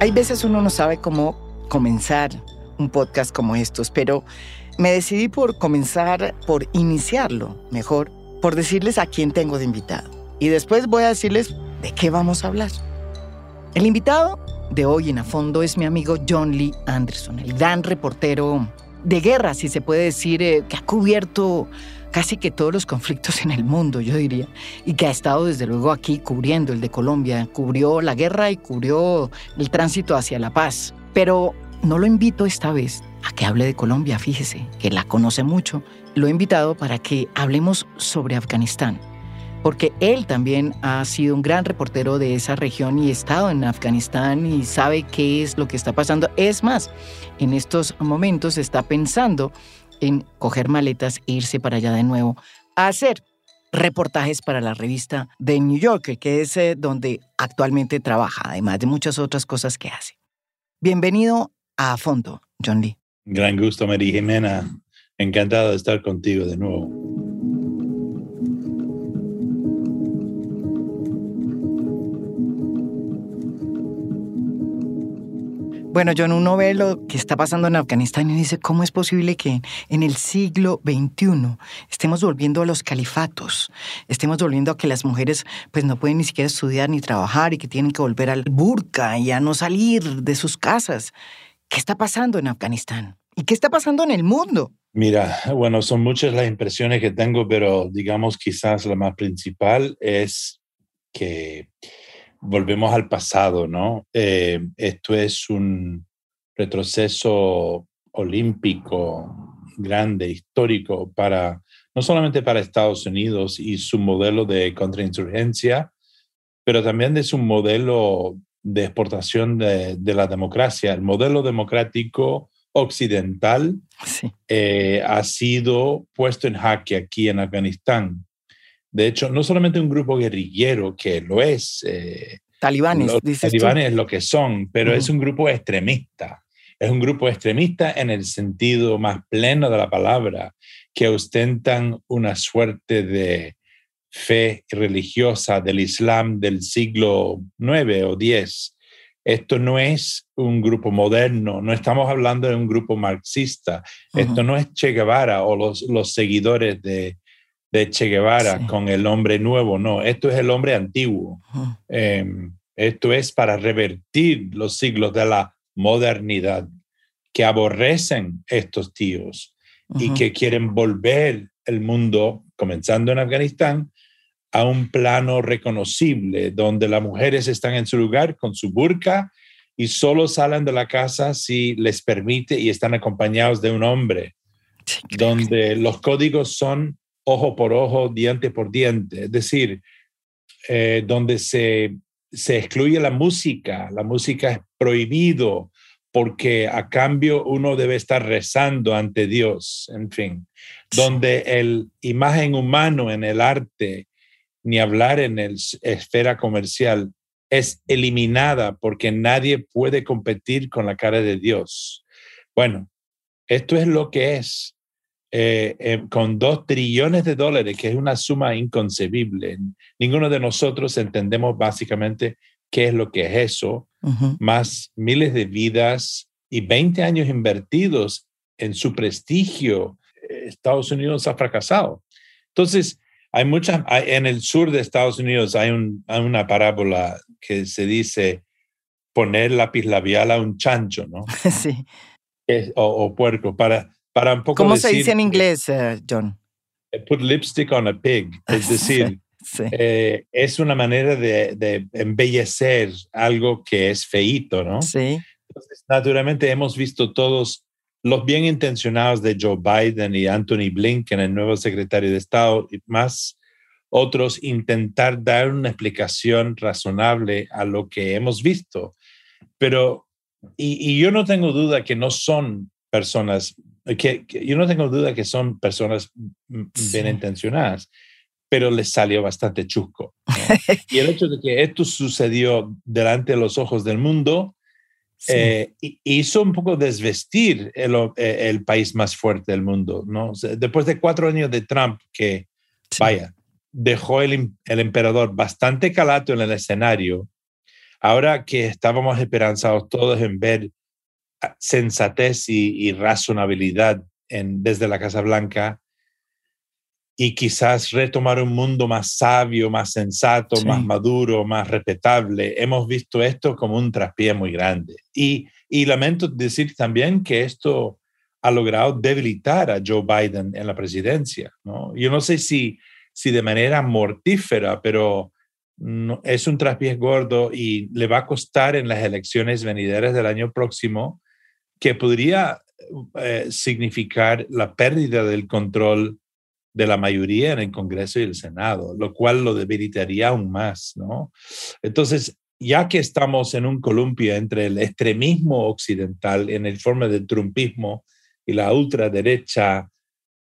Hay veces uno no sabe cómo comenzar un podcast como estos, pero me decidí por comenzar, por iniciarlo mejor, por decirles a quién tengo de invitado. Y después voy a decirles de qué vamos a hablar. El invitado de hoy en A Fondo es mi amigo John Lee Anderson, el gran reportero de guerra, si se puede decir, eh, que ha cubierto casi que todos los conflictos en el mundo, yo diría, y que ha estado desde luego aquí cubriendo el de Colombia, cubrió la guerra y cubrió el tránsito hacia la paz. Pero no lo invito esta vez a que hable de Colombia, fíjese, que la conoce mucho. Lo he invitado para que hablemos sobre Afganistán, porque él también ha sido un gran reportero de esa región y ha estado en Afganistán y sabe qué es lo que está pasando. Es más, en estos momentos está pensando en coger maletas e irse para allá de nuevo a hacer reportajes para la revista The New Yorker, que es eh, donde actualmente trabaja, además de muchas otras cosas que hace. Bienvenido a Fondo, John Lee. Gran gusto, María Jimena. Encantado de estar contigo de nuevo. Bueno, John, uno ve lo que está pasando en Afganistán y dice, ¿cómo es posible que en el siglo XXI estemos volviendo a los califatos? Estemos volviendo a que las mujeres pues no pueden ni siquiera estudiar ni trabajar y que tienen que volver al burka y a no salir de sus casas. ¿Qué está pasando en Afganistán? ¿Y qué está pasando en el mundo? Mira, bueno, son muchas las impresiones que tengo, pero digamos quizás la más principal es que volvemos al pasado, ¿no? Eh, esto es un retroceso olímpico grande, histórico, para no solamente para Estados Unidos y su modelo de contrainsurgencia, pero también de su modelo de exportación de, la democracia. El modelo democrático occidental eh, ha sido puesto en jaque aquí en Afganistán. De hecho, no solamente un grupo guerrillero, que lo es. Eh, talibanes, los talibanes es lo que son, pero es un grupo extremista. Es un grupo extremista en el sentido más pleno de la palabra, que ostentan una suerte de fe religiosa del Islam del siglo IX o X. Esto no es un grupo moderno, no estamos hablando de un grupo marxista, esto no es Che Guevara o los, los seguidores de, de Che Guevara con el hombre nuevo, no, esto es el hombre antiguo. Em, esto es para revertir los siglos de la modernidad que aborrecen estos tíos y que quieren volver el mundo, comenzando en Afganistán, a un plano reconocible, donde las mujeres están en su lugar con su burka y solo salen de la casa si les permite y están acompañados de un hombre, donde los códigos son ojo por ojo, diente por diente, es decir, eh, donde se, se excluye la música, la música es prohibido porque a cambio uno debe estar rezando ante Dios, en fin, donde el imagen humano en el arte, ni hablar en la esfera comercial, es eliminada porque nadie puede competir con la cara de Dios. Bueno, esto es lo que es eh, eh, con dos trillones de dólares, que es una suma inconcebible. Ninguno de nosotros entendemos básicamente qué es lo que es eso, más miles de vidas y 20 años invertidos en su prestigio. Estados Unidos ha fracasado. Entonces, hay muchas, en el sur de Estados Unidos hay, una parábola que se dice poner lápiz labial a un chancho, ¿no? Sí. o, o, puerco, para, ¿Cómo se dice en inglés, eh, John? Eh, put lipstick on a pig, es decir, eh, es una manera de, embellecer algo que es feito, ¿no? Sí. Entonces, naturalmente hemos visto todos los bien intencionados de Joe Biden y Anthony Blinken, el nuevo secretario de Estado, y más otros intentar dar una explicación razonable a lo que hemos visto. Pero, y yo no tengo duda que no son personas que, yo no tengo duda que son personas bien intencionadas, pero les salió bastante chusco. y el hecho de que esto sucedió delante de los ojos del mundo eh, hizo un poco desvestir el, eh, el, país más fuerte del mundo. ¿no? después de cuatro años de Trump, que vaya, dejó el, el emperador bastante calato en el escenario, Ahora que estábamos esperanzados todos en ver sensatez y, razonabilidad en, desde la Casa Blanca y quizás retomar un mundo más sabio, más sensato, más maduro, más respetable, hemos visto esto como un traspié muy grande. Y, y lamento decir también que esto ha logrado debilitar a Joe Biden en la presidencia. ¿no? Yo no sé si, si de manera mortífera, pero no, es un traspiés gordo y le va a costar en las elecciones venideras del año próximo, que podría eh, significar la pérdida del control de la mayoría en el Congreso y el Senado, lo cual lo debilitaría aún más, ¿no? Entonces, ya que estamos en un columpio entre el extremismo occidental en el forma del trumpismo y la ultraderecha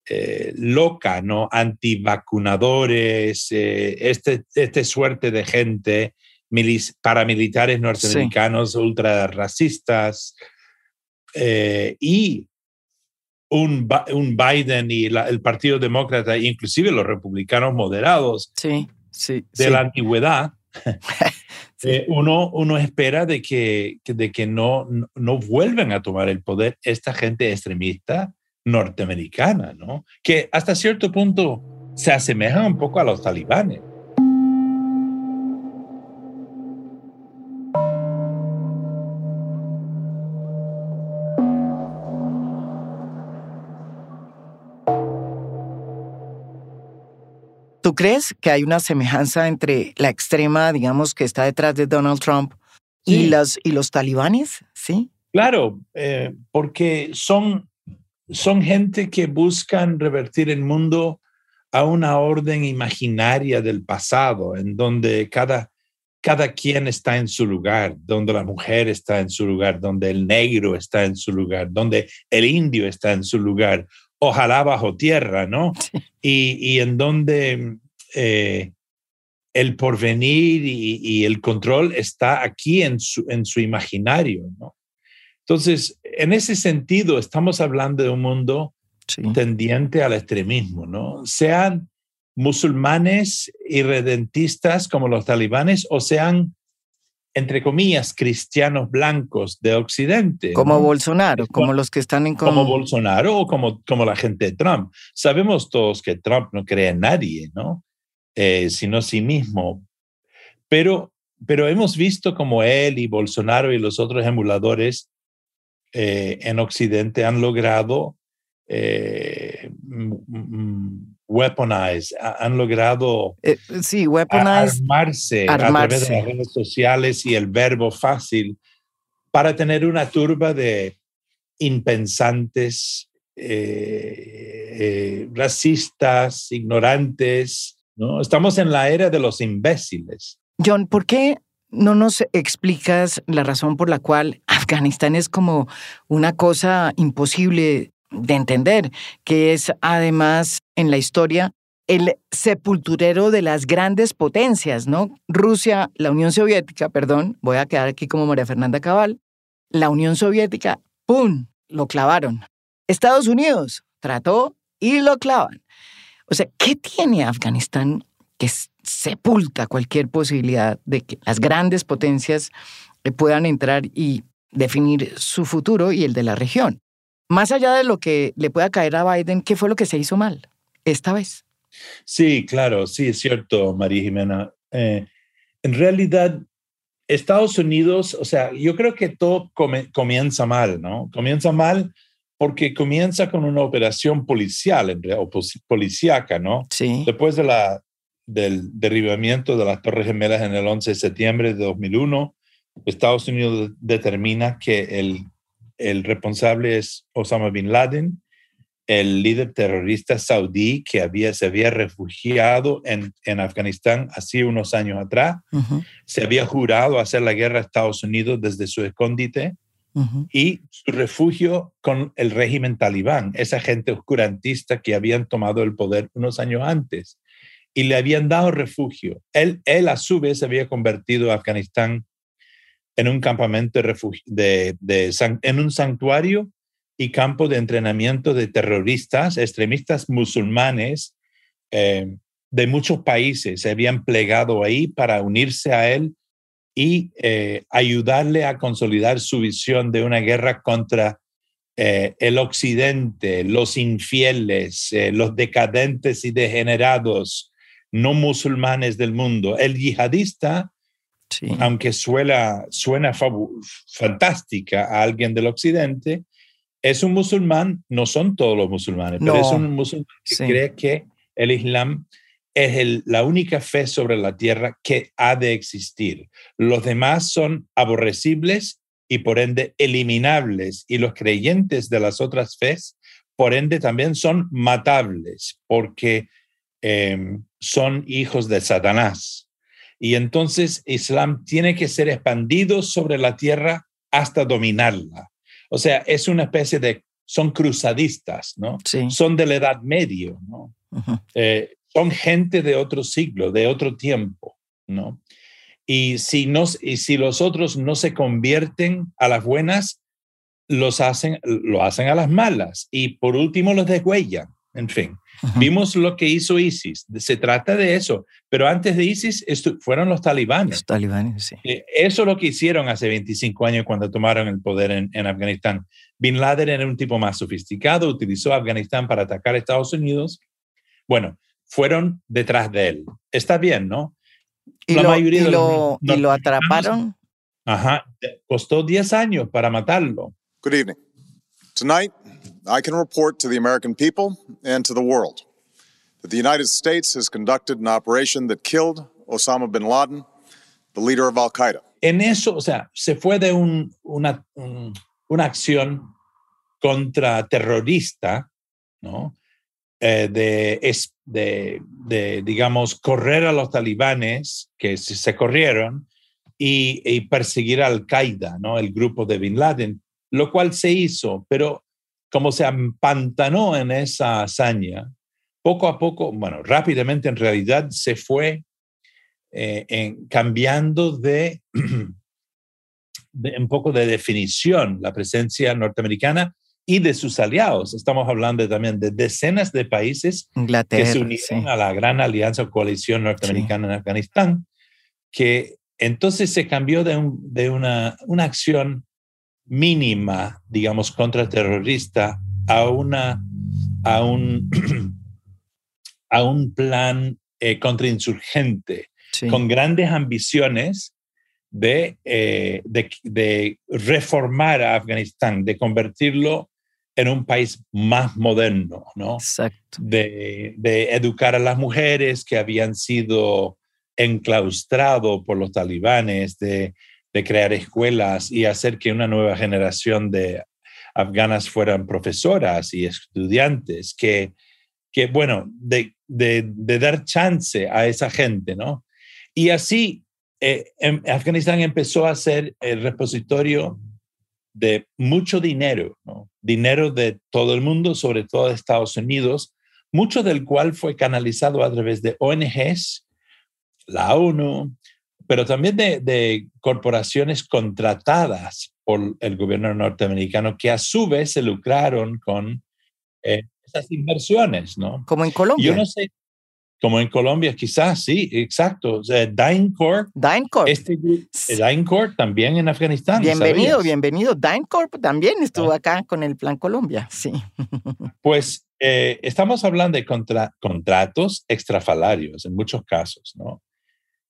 eh, loca, ¿no? Antivacunadores, eh, este, este suerte de gente, paramilitares norteamericanos ultra racistas eh, y un, un, Biden y el Partido Demócrata, inclusive los republicanos moderados sí, de la antigüedad, uno, uno espera de que, de que no, no vuelvan a tomar el poder esta gente extremista norteamericana, ¿no? Que hasta cierto punto se asemejan un poco a los talibanes. ¿Tú crees que hay una semejanza entre la extrema, digamos, que está detrás de Donald Trump y, los, y los talibanes? Sí. Claro, eh, porque son son gente que buscan revertir el mundo a una orden imaginaria del pasado, en donde cada, cada quien está en su lugar, donde la mujer está en su lugar, donde el negro está en su lugar, donde el indio está en su lugar, ojalá bajo tierra, ¿no? Y, en donde eh, el porvenir y, y, el control está aquí en su, en su imaginario, ¿no? Entonces, en ese sentido, estamos hablando de un mundo tendiente al extremismo, ¿no? Sean musulmanes irredentistas como los talibanes o sean, entre comillas, cristianos blancos de Occidente. Como Bolsonaro, como, los que están en... Como Bolsonaro o como, como la gente de Trump. Sabemos todos que Trump no cree en nadie, ¿no? Eh, sino sí mismo. Pero, pero hemos visto como él y Bolsonaro y los otros emuladores eh, en Occidente han logrado eh, weaponize, han logrado eh, sí, weaponize, armarse, a través de las redes sociales y el verbo fácil para tener una turba de impensantes, racistas, ignorantes. ¿no? Estamos en la era de los imbéciles. John, ¿por qué no nos explicas la razón por la cual Afganistán es como una cosa imposible de entender, que es además en la historia el sepulturero de las grandes potencias, ¿no? Rusia, la Unión Soviética, perdón, voy a quedar aquí como María Fernanda Cabal, la Unión Soviética, ¡pum!, lo clavaron. Estados Unidos trató y lo clavan. O sea, ¿qué tiene Afganistán que sepulta cualquier posibilidad de que las grandes potencias puedan entrar y definir su futuro y el de la región. Más allá de lo que le pueda caer a Biden, ¿qué fue lo que se hizo mal esta vez? Sí, claro, sí, es cierto, María Jimena. Eh, en realidad, Estados Unidos, o sea, yo creo que todo comienza mal, ¿no? Comienza mal porque comienza con una operación policial, o policíaca, ¿no? Sí. Después de la del derribamiento de las Torres Gemelas en el 11 de septiembre de 2001, Estados Unidos determina que el, el responsable es Osama Bin Laden, el líder terrorista saudí que había, se había refugiado en, en Afganistán hace unos años atrás, se había jurado hacer la guerra a Estados Unidos desde su escondite y su refugio con el régimen talibán, esa gente oscurantista que habían tomado el poder unos años antes. Y le habían dado refugio. Él, él a su vez había convertido a Afganistán en un campamento de refugio, de, en un santuario y campo de entrenamiento de terroristas, extremistas musulmanes eh, de muchos países. Se habían plegado ahí para unirse a él y eh, ayudarle a consolidar su visión de una guerra contra eh, el occidente, los infieles, los decadentes y degenerados no musulmanes del mundo. El yihadista, aunque suena, suena fantástica a alguien del occidente, es un musulmán, no son todos los musulmanes, pero es un musulmán que cree que el Islam es la única fe sobre la tierra que ha de existir. Los demás son aborrecibles y por ende eliminables y los creyentes de las otras fes, por ende también son matables porque em, son hijos de Satanás. Y entonces Islam tiene que ser expandido sobre la tierra hasta dominarla. O sea, es una especie de, son cruzadistas, ¿no? Son de la Edad Media, ¿no? Eh, son gente de otro siglo, de otro tiempo, ¿no? Y si, y si los otros no se convierten a las buenas, los hacen, lo hacen a las malas. Y por último los deshuellan. En fin, vimos lo que hizo ISIS. Se trata de eso. Pero antes de ISIS fueron los talibanes. Los talibanes, sí. Eh, eso es lo que hicieron hace 25 años cuando tomaron el poder en, en Afganistán. Bin Laden era un tipo más sofisticado, utilizó Afganistán para atacar a Estados Unidos. Bueno, fueron detrás de él. Está bien, ¿no? Y, lo, y, lo, y lo atraparon. Ajá, costó 10 años para matarlo. Good evening. Tonight, I can report to the American people and to the world that the United States has conducted an operation that killed Osama bin Laden, the leader of Al Qaeda. En eso, o sea, se fue de un, una, un, una acción contra terrorista, ¿no? Eh, de, de, de, digamos, correr a los talibanes que se corrieron y, perseguir a Al-Qaeda, ¿no? el grupo de Bin Laden, lo cual se hizo, pero como se empantanó en esa hazaña, poco a poco, bueno, rápidamente en realidad se fue eh, en, cambiando de, de, un poco de definición la presencia norteamericana y de sus aliados. Estamos hablando también de decenas de países que se unieron a la gran alianza o coalición norteamericana en Afganistán, que entonces se cambió de, de una, una, acción mínima, digamos, contraterrorista a, una, a, un, a un plan eh, contrainsurgente con grandes ambiciones de, eh, de, de, reformar a Afganistán, de convertirlo en un país más moderno, ¿no? Exacto. De, educar a las mujeres que habían sido enclaustrados por los talibanes, de, crear escuelas y hacer que una nueva generación de afganas fueran profesoras y estudiantes, que, que bueno, de, dar chance a esa gente, ¿no? Y así eh, Afganistán empezó a ser el repositorio de mucho dinero, dinero de todo el mundo, sobre todo de Estados Unidos, mucho del cual fue canalizado a través de ONGs, la ONU, pero también de, corporaciones contratadas por el gobierno norteamericano que a su vez se lucraron con eh, esas inversiones, ¿no? Como en Colombia. Yo no sé, como en Colombia, quizás, sí, exacto. O sea, DynCorp. DynCorp. Este, DynCorp también en Afganistán. Bienvenido, bienvenido. DynCorp también estuvo ah. acá con el Plan Colombia, sí. Pues eh, estamos hablando de contratos extrafalarios en muchos casos, ¿no?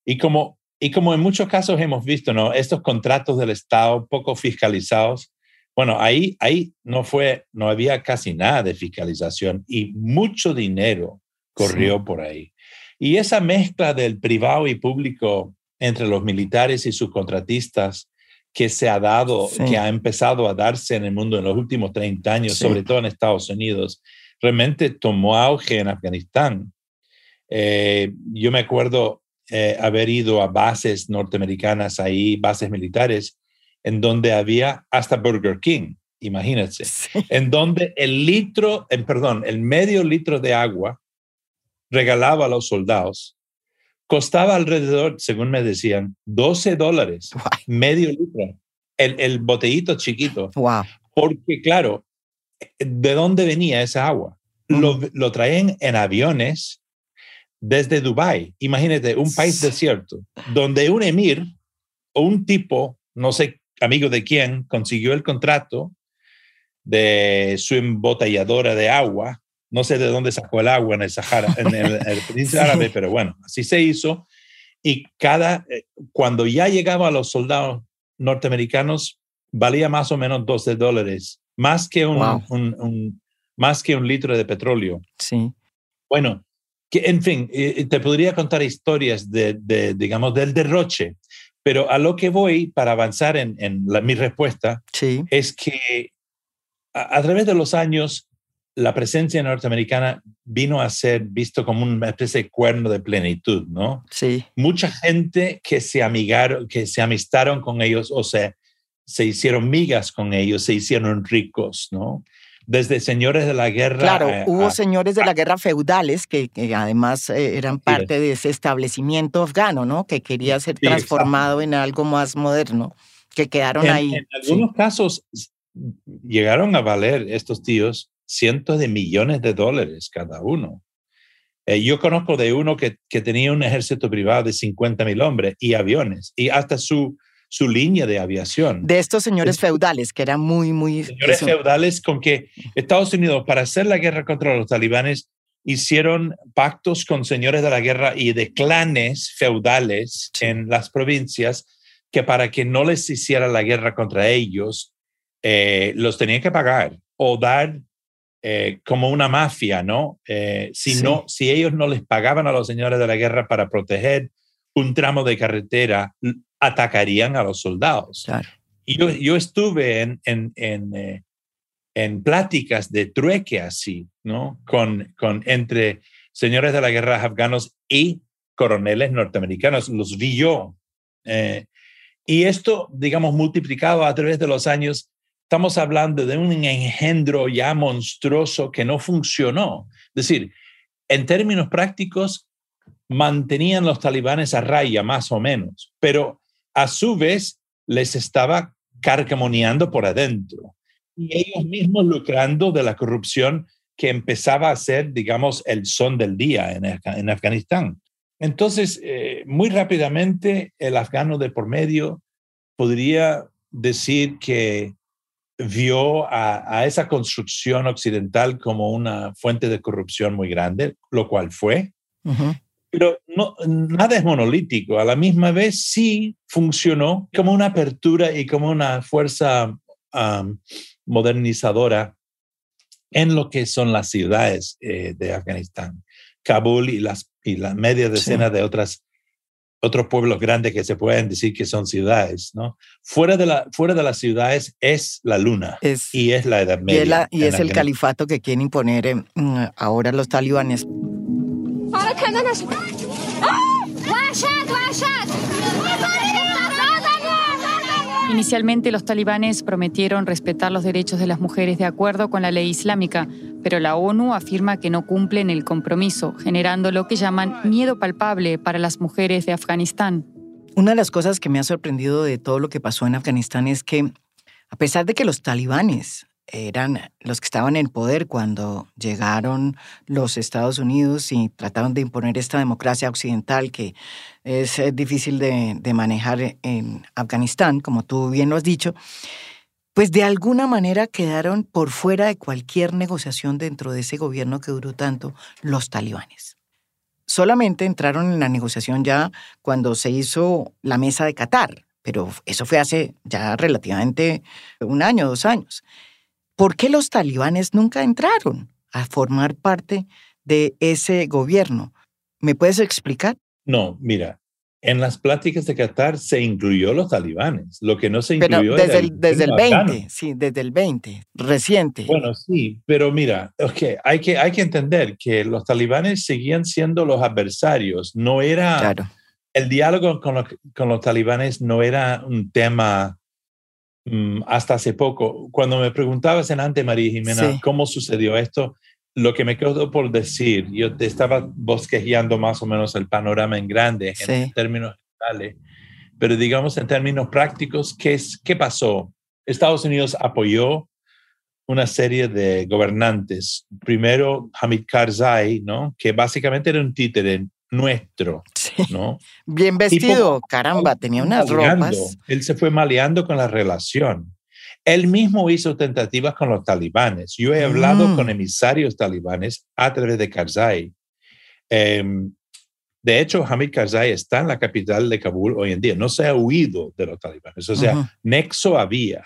Y como, y como en muchos casos hemos visto, ¿no? Estos contratos del Estado poco fiscalizados, bueno, ahí, ahí no fue, no había casi nada de fiscalización y mucho dinero corrió por ahí. Y esa mezcla del privado y público entre los militares y sus contratistas que se ha dado, que ha empezado a darse en el mundo en los últimos 30 años, sobre todo en Estados Unidos, realmente tomó auge en Afganistán. Eh, yo me acuerdo eh, haber ido a bases norteamericanas ahí, bases militares, en donde había hasta Burger King, imagínense, en donde el litro, en, perdón, el medio litro de agua regalaba a los soldados, costaba alrededor, según me decían, 12 dólares, medio litro, el, el botellito chiquito. Wow. Porque, claro, ¿de dónde venía esa agua? Lo, lo, traen en aviones desde Dubái. Imagínate, un país desierto, donde un emir un tipo, no sé, amigo de quién, consiguió el contrato de su embotelladora de agua. No sé de dónde sacó el agua en el Sahara, en el, el árabe, pero bueno, así se hizo. Y cada, eh, cuando ya llegaba a los soldados norteamericanos, valía más o menos 12 dólares, más que un, más que un litro de petróleo. Sí. Bueno, que, en fin, eh, te podría contar historias de, de, digamos, del derroche, pero a lo que voy para avanzar en, en mi respuesta sí. es que a, través de los años, la presencia norteamericana vino a ser visto como una especie de cuerno de plenitud, ¿no? Sí. Mucha gente que se amigaron, que se amistaron con ellos o se, se hicieron migas con ellos, se hicieron ricos, ¿no? Desde señores de la guerra. Claro, hubo señores de la guerra feudales que, además eh, eran parte de ese establecimiento afgano, ¿no? Que quería ser transformado en algo más moderno, que quedaron ahí. En algunos casos llegaron a valer estos tíos cientos de millones de dólares cada uno. Eh, yo conozco de uno que, que, tenía un ejército privado de 50 mil hombres y aviones y hasta su, su línea de aviación. De estos señores feudales, que eran muy, muy... Señores feudales con que Estados Unidos, para hacer la guerra contra los talibanes, hicieron pactos con señores de la guerra y de clanes feudales en las provincias que para que no les hiciera la guerra contra ellos, eh, los tenían que pagar o dar eh, como una mafia, ¿no? Eh, si no, si ellos no les pagaban a los señores de la guerra para proteger un tramo de carretera, atacarían a los soldados. Y yo, yo, estuve en, en, en, en, pláticas de trueque así, ¿no? Con, con, entre señores de la guerra afganos y coroneles norteamericanos. Los vi yo. y esto, digamos, multiplicado a través de los años, Estamos hablando de un engendro ya monstruoso que no funcionó. Es decir, en términos prácticos, mantenían los talibanes a raya, más o menos, pero a su vez les estaba carcamoneando por adentro y ellos mismos lucrando de la corrupción que empezaba a ser, digamos, el son del día en, Afganistán. Entonces, eh, muy rápidamente, el afgano de por medio podría decir que vio a, esa construcción occidental como una fuente de corrupción muy grande, lo cual fue. Pero no, nada es monolítico. A la misma vez sí funcionó como una apertura y como una fuerza modernizadora en lo que son las ciudades eh, de Afganistán. Kabul y las, y la media decena de otras otros pueblos grandes que se pueden decir que son ciudades, ¿no? Fuera de, la, fuera de las ciudades es la luna y es la Edad Media. Y, es el califato que quieren imponer eh, mm, ahora los talibanes. Inicialmente los talibanes prometieron respetar los derechos de las mujeres de acuerdo con la ley islámica, pero la ONU afirma que no cumplen el compromiso, generando lo que llaman miedo palpable para las mujeres de Afganistán. Una de las cosas que me ha sorprendido de todo lo que pasó en Afganistán es que, a pesar de que los talibanes eran los que estaban en poder cuando llegaron los Estados Unidos y trataron de imponer esta democracia occidental que es eh, difícil de, manejar en Afganistán, como tú bien lo has dicho, pues de alguna manera quedaron por fuera de cualquier negociación dentro de ese gobierno que duró tanto los talibanes. Solamente entraron en la negociación ya cuando se hizo la mesa de Qatar, pero eso fue hace ya relativamente un año, dos años. ¿Por qué los talibanes nunca entraron a formar parte de ese gobierno? ¿Me puedes explicar? No, mira, en las pláticas de Qatar se incluyó los talibanes, lo que no se incluyó desde el, desde el 20, sí, desde el 20, reciente. Bueno, sí, pero mira, okay, hay, que, hay que entender que los talibanes seguían siendo los adversarios, no era... Claro. El diálogo con los, con los talibanes no era un tema hasta hace poco. Cuando me preguntabas en antes, María Jimena, cómo sucedió esto, lo que me quedó por decir, yo te estaba bosquejeando más o menos el panorama en grande, en términos generales, pero digamos en términos prácticos, ¿qué, es, ¿qué pasó? Estados Unidos apoyó una serie de gobernantes. Primero, Hamid Karzai, ¿no? que básicamente era un títere nuestro. ¿no? Bien vestido, caramba, tenía unas ropas. Él se fue maleando con la relación. Él mismo hizo tentativas con los talibanes. Yo he hablado mm. con emisarios talibanes a través de Karzai. Em, de hecho, Hamid Karzai está en la capital de Kabul hoy en día. No se ha huido de los talibanes. O sea, nexo había.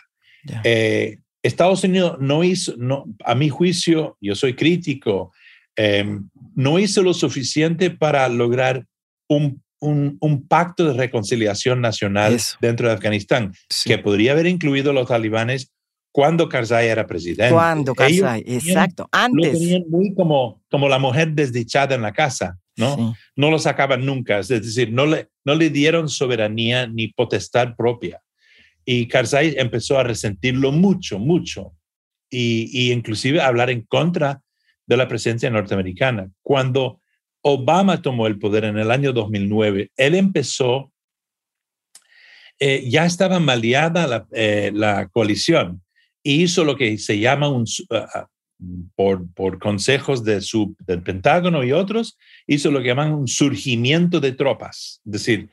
Eh, Estados Unidos no hizo, no, a mi juicio, yo soy crítico, em, no hizo lo suficiente para lograr un, un, pacto de reconciliación nacional dentro de Afganistán, que podría haber incluido los talibanes cuando Karzai era presidente. Cuando Karzai, exacto, antes. Lo tenían muy como, como la mujer desdichada en la casa, ¿no? No lo sacaban nunca, es decir, no le, no le dieron soberanía ni potestad propia. Y Karzai empezó a resentirlo mucho, mucho, y, y inclusive a hablar en contra de la presencia norteamericana. Cuando Obama tomó el poder en el año 2009, él empezó, eh, ya estaba maleada la, eh, la, coalición y hizo lo que se llama un, ah, ah, por, por, consejos de su, del Pentágono y otros, hizo lo que llaman un surgimiento de tropas, es decir,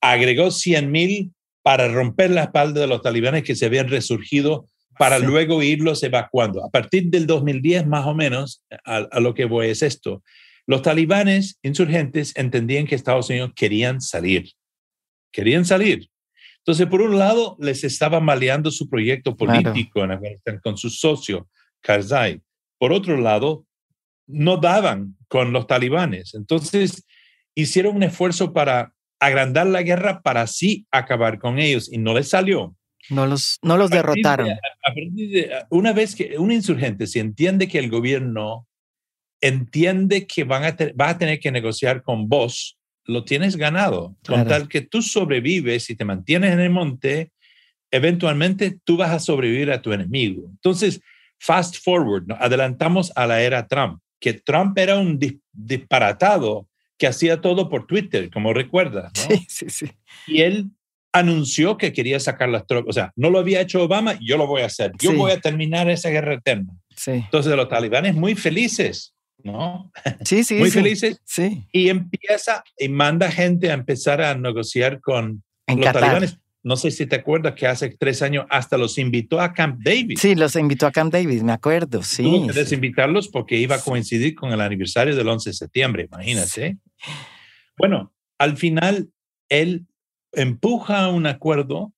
agregó 100 mil para romper la espalda de los talibanes que se habían resurgido para luego irlos evacuando. A partir del 2010, más o menos, a, lo que voy es esto. Los talibanes insurgentes entendían que Estados Unidos querían salir. Querían salir. Entonces, por un lado, les estaba maleando su proyecto político en Afganistán con su socio, Karzai. Por otro lado, no daban con los talibanes. Entonces, hicieron un esfuerzo para agrandar la guerra para así acabar con ellos y no les salió. No los, no los derrotaron. una vez que un insurgente se entiende que el gobierno entiende que van a va a tener que negociar con vos, lo tienes ganado. Con tal que tú sobrevives y te mantienes en el monte, eventualmente tú vas a sobrevivir a tu enemigo. Entonces, fast forward, adelantamos a la era Trump, que Trump era un disparatado que hacía todo por Twitter, como recuerdas. Sí, sí, sí. Y él anunció que quería sacar las tropas. O sea, no lo había hecho Obama, yo lo voy a hacer. Yo voy a terminar esa guerra eterna. Sí. Entonces los talibanes muy felices, ¿no? Sí, sí. muy felices. Sí. Y empieza y manda gente a empezar a negociar con los talibanes. No sé si te acuerdas que hace tres años hasta los invitó a Camp David. Sí, los invitó a Camp David, me acuerdo, sí. Tuvo que desinvitarlos porque iba a coincidir con el aniversario del 11 de septiembre, imagínate. Bueno, al final él empuja un acuerdo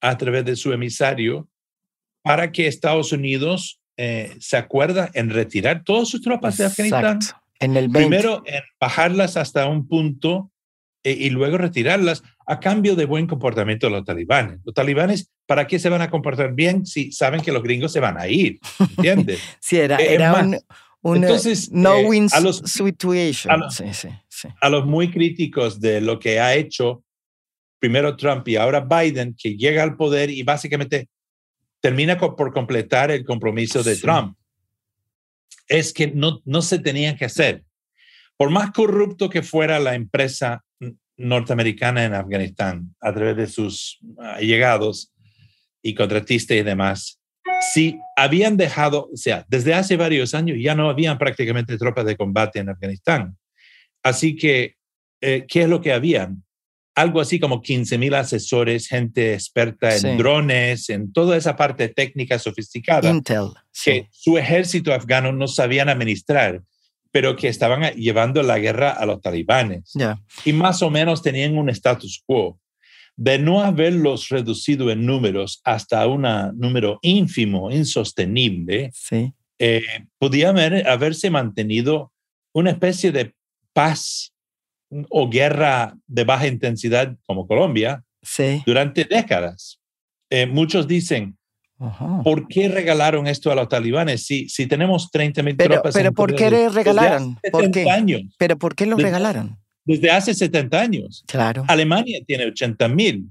a través de su emisario para que Estados Unidos eh, se acuerda en retirar todas sus tropas de Afganistán. En el Primero en bajarlas hasta un punto eh, y luego retirarlas a cambio de buen comportamiento de los talibanes. Los talibanes, ¿para qué se van a comportar bien si saben que los gringos se van a ir? ¿Entiendes? sí, era, era un, Entonces, no eh, win a los, situation. A los, a los muy críticos de lo que ha hecho primero Trump y ahora Biden, que llega al poder y básicamente termina por completar el compromiso de Trump, es que no, no se tenía que hacer. Por más corrupto que fuera la empresa norteamericana en Afganistán a través de sus allegados y contratistas y demás, si habían dejado, o sea, desde hace varios años ya no habían prácticamente tropas de combate en Afganistán. Así que, eh, ¿qué es lo que habían? Algo así como 15 mil asesores, gente experta en drones, en toda esa parte técnica sofisticada. Intel. Que su ejército afgano no sabían administrar pero que estaban llevando la guerra a los talibanes. Y más o menos tenían un status quo. De no haberlos reducido en números hasta un número ínfimo, insostenible, sí. eh, podía haber, haberse mantenido una especie de paz o guerra de baja intensidad como Colombia sí. durante décadas. Eh, muchos dicen, ¿Por qué regalaron esto a los talibanes si, si tenemos 30 mil tropas? Pero ¿por qué le regalaron? ¿Por qué? Años. ¿Pero por qué lo regalaron? Desde hace 70 años. Claro. Alemania tiene 80 mil.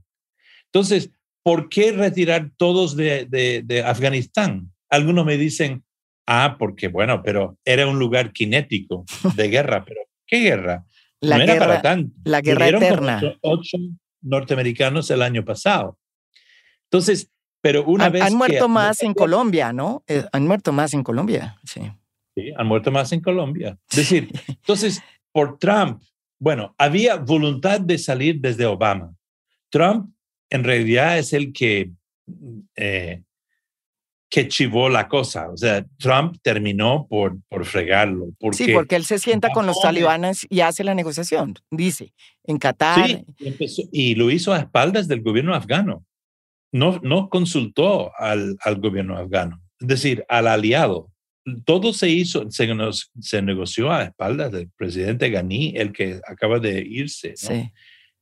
Entonces, ¿por qué retirar todos de, de, de, Afganistán? Algunos me dicen, ah, porque bueno, pero era un lugar cinético de guerra. ¿Pero qué guerra? La no guerra, era para tanto. La guerra eterna. Ocho, norteamericanos el año pasado. Entonces, pero una han, vez han muerto más en Colombia, ¿no? Eh, han muerto más en Colombia, sí. Sí, han muerto más en Colombia. Es decir, entonces, por Trump, bueno, había voluntad de salir desde Obama. Trump en realidad es el que, eh, que chivó la cosa. O sea, Trump terminó por, por fregarlo. Porque sí, porque él se sienta con los talibanes y hace la negociación, dice, en Qatar. Sí, y lo hizo a espaldas del gobierno afgano. No, no consultó al, al gobierno afgano, es decir, al aliado todo se hizo, se, se, negoció a espaldas del presidente Ghani, el que acaba de irse. Sí.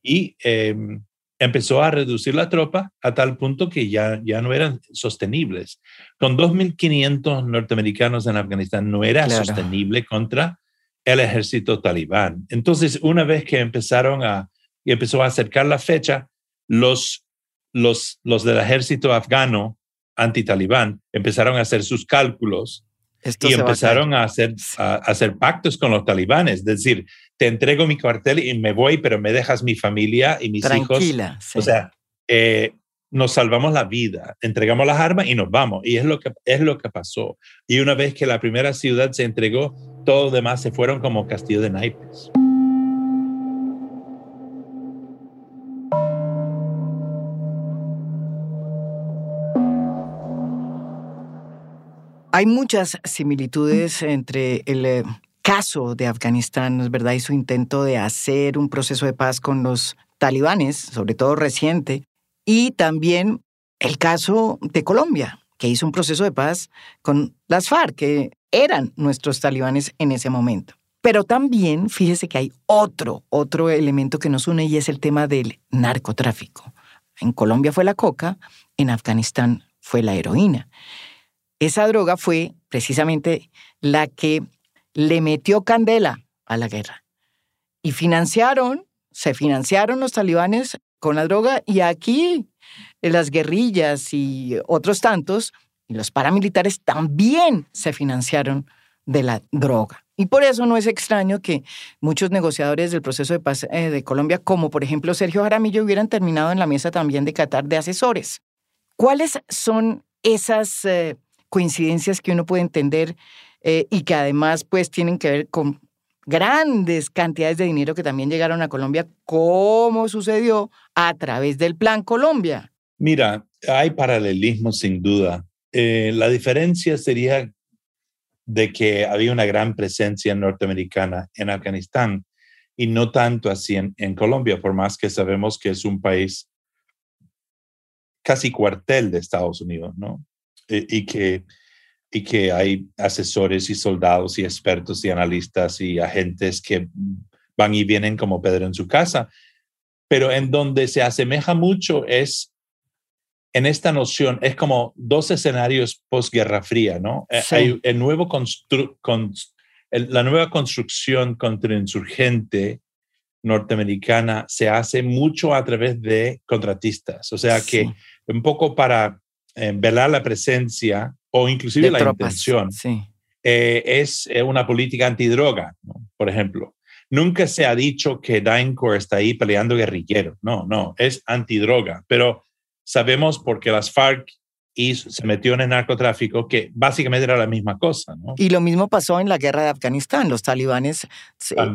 Y em, empezó a reducir la tropa a tal punto que ya, ya no eran sostenibles. Con 2.500 norteamericanos en Afganistán no era sostenible contra el ejército talibán. Entonces, una vez que empezaron a, empezó a acercar la fecha, los, los, los del ejército afgano anti-talibán empezaron a hacer sus cálculos y empezaron a, hacer, a, hacer pactos con los talibanes, es decir, te entrego mi cuartel y me voy, pero me dejas mi familia y mis Tranquila, hijos. O sea, eh, nos salvamos la vida, entregamos las armas y nos vamos. Y es lo, que, es lo que pasó. Y una vez que la primera ciudad se entregó, todo demás se fueron como castillo de naipes. Hay muchas similitudes entre el eh, caso de Afganistán, ¿es verdad? Y su intento de hacer un proceso de paz con los talibanes, sobre todo reciente, y también el caso de Colombia, que hizo un proceso de paz con las FARC, que eran nuestros talibanes en ese momento. Pero también fíjese que hay otro, otro elemento que nos une y es el tema del narcotráfico. En Colombia fue la coca, en Afganistán fue la heroína. Esa droga fue precisamente la que le metió candela a la guerra. Y financiaron, se financiaron los talibanes con la droga y aquí las guerrillas y otros tantos, y los paramilitares también se financiaron de la droga. Y por eso no es extraño que muchos negociadores del proceso de paz eh, de Colombia, como por ejemplo Sergio Jaramillo, hubieran terminado en la mesa también de Qatar de asesores. ¿Cuáles son esas eh, coincidencias que uno puede entender eh, y que además pues tienen que ver con grandes cantidades de dinero que también llegaron a Colombia, como sucedió a través del Plan Colombia. Mira, hay paralelismo sin duda. Eh, la diferencia sería de que había una gran presencia norteamericana en Afganistán y no tanto así en, en Colombia, por más que sabemos que es un país casi cuartel de Estados Unidos, ¿no? Eh, y, que, y que hay asesores y soldados y expertos y analistas y agentes que van y vienen como Pedro en su casa. Pero en donde se asemeja mucho es en esta noción, es como dos escenarios posguerra fría, ¿no? Eh, hay el nuevo con, la nueva construcción contrainsurgente norteamericana se hace mucho a través de contratistas, o sea que un poco para eh, velar la presencia o inclusive la intención, eh, es eh, una política antidroga, por ejemplo. Nunca se ha dicho que DynCorp está ahí peleando guerrilleros, no, no, es antidroga, pero sabemos porque las FARC y se metió en el narcotráfico, que básicamente era la misma cosa. ¿no? Y lo mismo pasó en la guerra de Afganistán. Los talibanes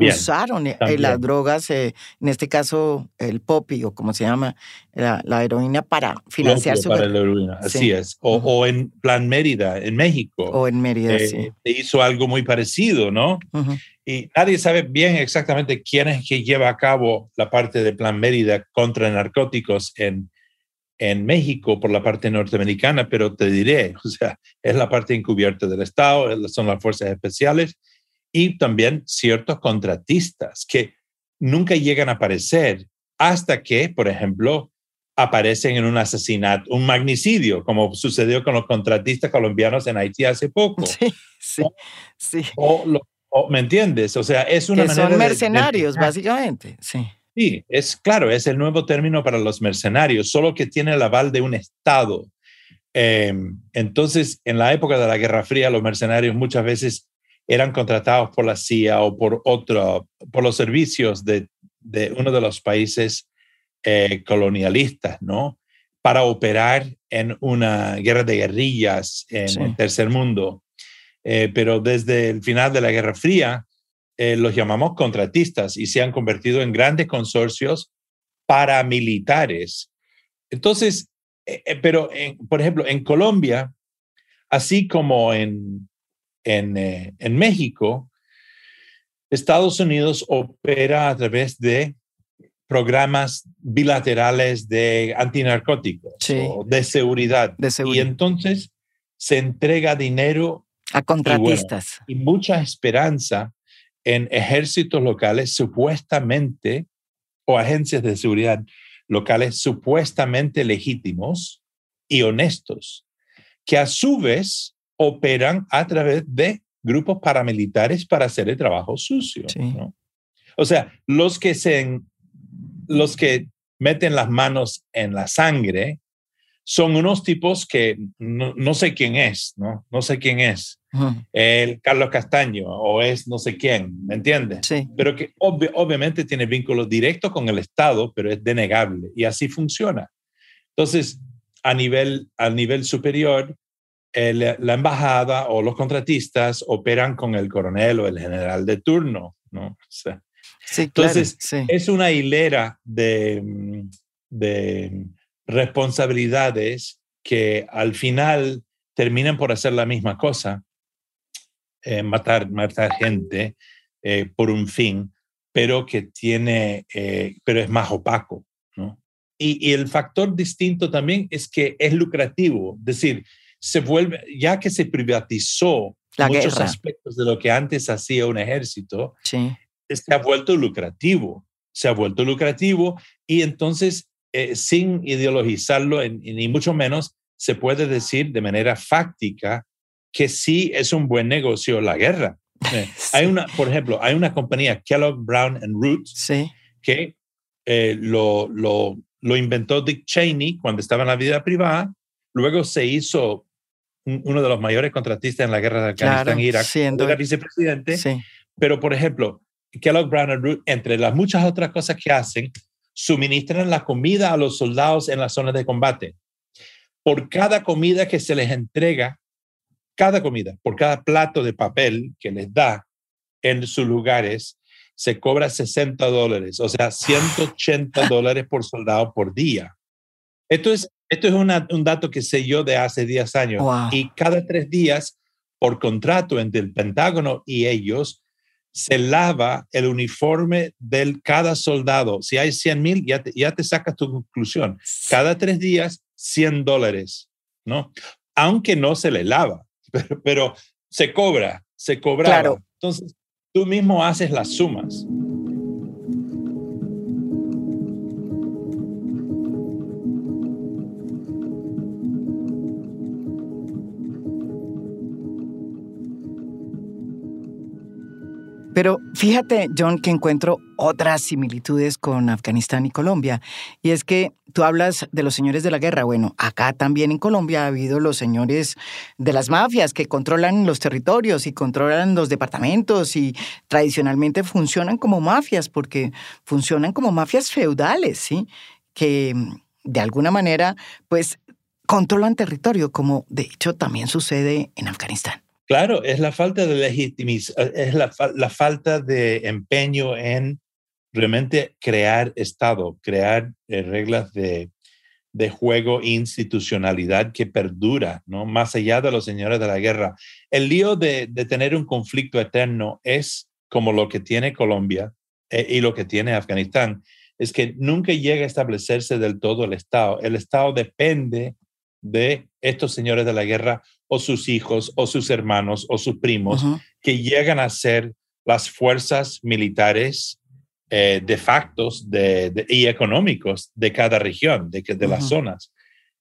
usaron eh, las drogas, eh, en este caso el popi o como se llama, la, heroína para financiar su Para la heroína, así es. O, en Plan Mérida, en México. O en Mérida, eh, sí. Hizo algo muy parecido, ¿no? Y nadie sabe bien exactamente quién es que lleva a cabo la parte de Plan Mérida contra narcóticos en en México por la parte norteamericana, pero te diré, o sea, es la parte encubierta del Estado, son las fuerzas especiales y también ciertos contratistas que nunca llegan a aparecer hasta que, por ejemplo, aparecen en un asesinato, un magnicidio, como sucedió con los contratistas colombianos en Haití hace poco. Sí, sí, sí. O, ¿Me entiendes? O sea, es una que Son mercenarios, básicamente, sí. Sí, es claro, es el nuevo término para los mercenarios, solo que tiene el aval de un Estado. Em, entonces, en la época de la Guerra Fría, los mercenarios muchas veces eran contratados por la CIA o por otro, por los servicios de, uno de los países eh, colonialistas, ¿no? Para operar en una guerra de guerrillas en el tercer mundo. Eh, pero desde el final de la Guerra Fría, eh, los llamamos contratistas y se han convertido en grandes consorcios paramilitares. Entonces, eh, eh, pero por ejemplo, en Colombia, así como en, en, México, Estados Unidos opera a través de programas bilaterales de antinarcóticos o de seguridad. de seguridad. Y entonces se entrega dinero a contratistas y mucha esperanza en ejércitos locales supuestamente o agencias de seguridad locales supuestamente legítimos y honestos, que a su vez operan a través de grupos paramilitares para hacer el trabajo sucio. O sea, los que, se, los que meten las manos en la sangre son unos tipos que no, sé quién es, ¿no? No sé quién es. El Carlos Castaño o es no sé quién, ¿me entiendes? Sí. Pero que obviamente tiene vínculos directos con el Estado, pero es denegable y así funciona. Entonces, a nivel, a nivel superior, la embajada o los contratistas operan con el coronel o el general de turno, ¿no? sí, entonces, es una hilera de, de responsabilidades que al final terminan por hacer la misma cosa, eh, matar, matar gente eh, por un fin, pero que tiene, eh, pero es más opaco, ¿no? Y, el factor distinto también es que es lucrativo, es decir, se vuelve, ya que se privatizó muchos aspectos de lo que antes hacía un ejército, se ha vuelto lucrativo, se ha vuelto lucrativo y entonces eh, sin ideologizarlo, ni mucho menos, se puede decir de manera fáctica que sí es un buen negocio la guerra. Eh, hay una, por ejemplo, hay una compañía, Kellogg Brown and Root, que eh, lo, lo, lo, inventó Dick Cheney cuando estaba en la vida privada, luego se hizo uno de los mayores contratistas en la guerra de Afganistán y Irak, siendo, era vicepresidente, pero por ejemplo, Kellogg Brown and Root, entre las muchas otras cosas que hacen, suministran la comida a los soldados en las zonas de combate. Por cada comida que se les entrega, cada comida, por cada plato de papel que les da en sus lugares, se cobra 60 dólares, o sea, 180 dólares por soldado por día. Esto es, esto es un dato que sé yo de hace 10 años. Y cada tres días, por contrato entre el Pentágono y ellos, se lava el uniforme de cada soldado. Si hay 100 mil, ya te, ya te sacas tu conclusión. Cada tres días, 100 dólares, ¿no? Aunque no se le lava, pero, se cobra, se cobra. Claro. Entonces, tú mismo haces las sumas. Pero fíjate, John, que encuentro otras similitudes con Afganistán y Colombia. Y es que tú hablas de los señores de la guerra. Bueno, acá también en Colombia ha habido los señores de las mafias que controlan los territorios y controlan los departamentos y tradicionalmente funcionan como mafias porque funcionan como mafias feudales, ¿sí? Que de alguna manera, pues, controlan territorio, como de hecho también sucede en Afganistán. Claro, es la falta de legitimización, es la, falta de empeño en realmente crear Estado, crear eh, reglas de, juego e institucionalidad que perdura, ¿no? Más allá de los señores de la guerra. El lío de, tener un conflicto eterno es como lo que tiene Colombia eh, y lo que tiene Afganistán, es que nunca llega a establecerse del todo el Estado. El Estado depende de estos señores de la guerra o sus hijos o sus hermanos o sus primos que llegan a ser las fuerzas militares eh, de factos de, y económicos de cada región, de, de las zonas.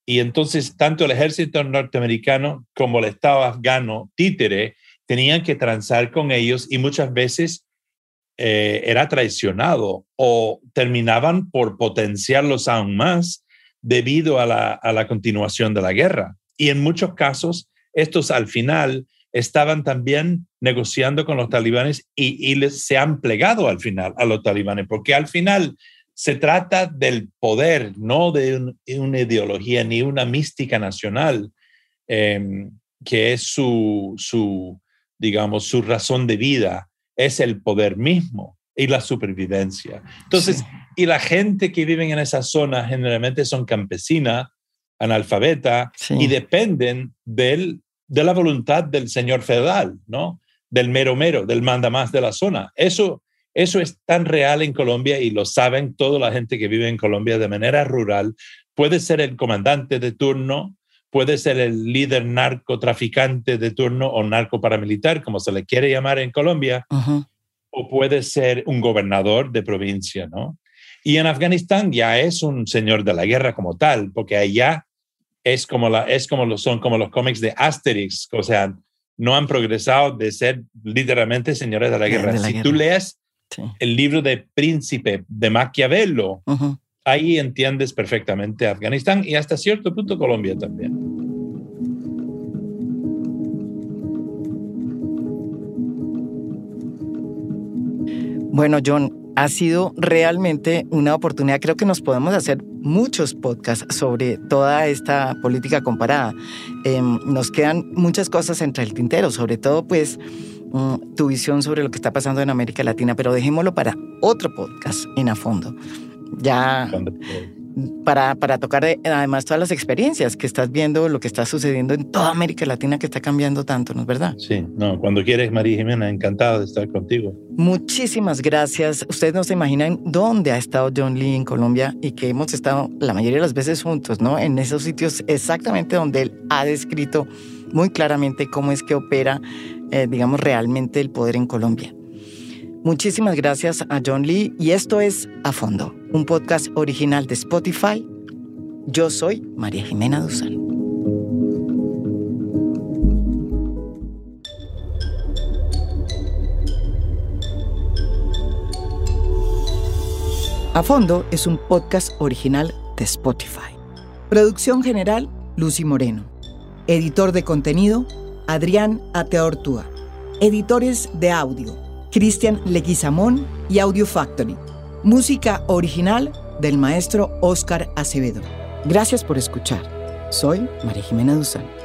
Y entonces tanto el ejército norteamericano como el Estado afgano, títere, tenían que transar con ellos y muchas veces eh, era traicionado o terminaban por potenciarlos aún más debido a la, a la continuación de la guerra. Y en muchos casos estos al final estaban también negociando con los talibanes y, les, se han plegado al final a los talibanes, porque al final se trata del poder, no de una ideología ni una mística nacional, em, que es su, su, digamos, su razón de vida. es el poder mismo y la supervivencia. Entonces, y la gente que vive en esa zona generalmente son campesinas, analfabeta, y dependen del, de la voluntad del señor federal, ¿no? Del mero mero, del manda más de la zona. Eso, eso es tan real en Colombia y lo saben toda la gente que vive en Colombia de manera rural. Puede ser el comandante de turno, puede ser el líder narcotraficante de turno o narco paramilitar, como se le quiere llamar en Colombia, o puede ser un gobernador de provincia, ¿no? Y en Afganistán ya es un señor de la guerra como tal, porque allá es como, la, es como lo, son como los cómics de Asterix, o sea, no han progresado de ser literalmente señores de la guerra. si tú lees el libro de Príncipe de Maquiavelo, ahí entiendes perfectamente Afganistán y hasta cierto punto Colombia también. Bueno, John, ha sido realmente una oportunidad. Creo que nos podemos hacer muchos podcasts sobre toda esta política comparada. Em, nos quedan muchas cosas entre el tintero, sobre todo pues mm, tu visión sobre lo que está pasando en América Latina, pero dejémoslo para otro podcast en a fondo. Ya para, para tocar eh, además todas las experiencias que estás viendo, lo que está sucediendo en toda América Latina que está cambiando tanto, ¿no es verdad? Sí, no, cuando quieres, María Jimena, encantado de estar contigo. Muchísimas gracias. Ustedes no se imaginan dónde ha estado John Lee en Colombia y que hemos estado la mayoría de las veces juntos, ¿no? En esos sitios exactamente donde él ha descrito muy claramente cómo es que opera, eh, digamos, realmente el poder en Colombia. Muchísimas gracias a John Lee y esto es A Fondo, un podcast original de Spotify. Yo soy María Jimena Duzán. A Fondo es un podcast original de Spotify. Producción general, Lucy Moreno. Editor de contenido, Adrián Ateortúa. Editores de audio, Cristian Leguizamón y Audio Factory. Música original del maestro Oscar Acevedo. Gracias por escuchar. Soy María Jimena Duzán.